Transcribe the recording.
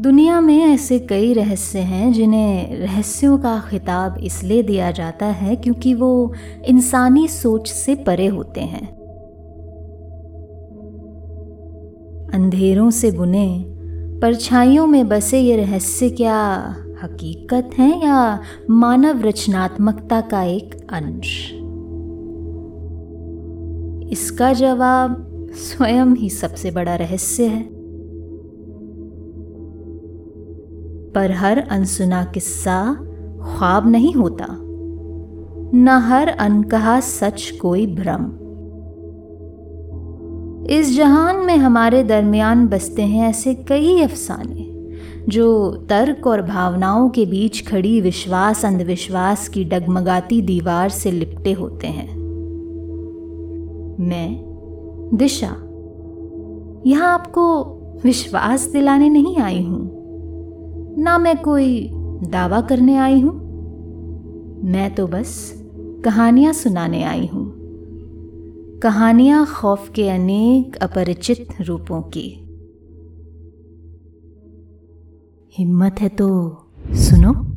दुनिया में ऐसे कई रहस्य हैं जिन्हें रहस्यों का खिताब इसलिए दिया जाता है क्योंकि वो इंसानी सोच से परे होते हैं। अंधेरों से बुने, परछाइयों में बसे ये रहस्य क्या हकीकत हैं या मानव रचनात्मकता का एक अंश? इसका जवाब स्वयं ही सबसे बड़ा रहस्य है। पर हर अनसुना किस्सा ख्वाब नहीं होता। न हर अनकहा सच कोई भ्रम। इस जहान में हमारे दरमियान बसते हैं ऐसे कई अफसाने, जो तर्क और भावनाओं के बीच खड़ी विश्वास अंधविश्वास की डगमगाती दीवार से लिपटे होते हैं। मैं, दिशा, यहाँ आपको विश्वास दिलाने नहीं आई हूँ। ना मैं कोई दावा करने आई हूँ। मैं तो बस कहानियाँ सुनाने आई हूँ। कहानियाँ खौफ के अनेक अपरिचित रूपों की। हिम्मत है तो सुनो।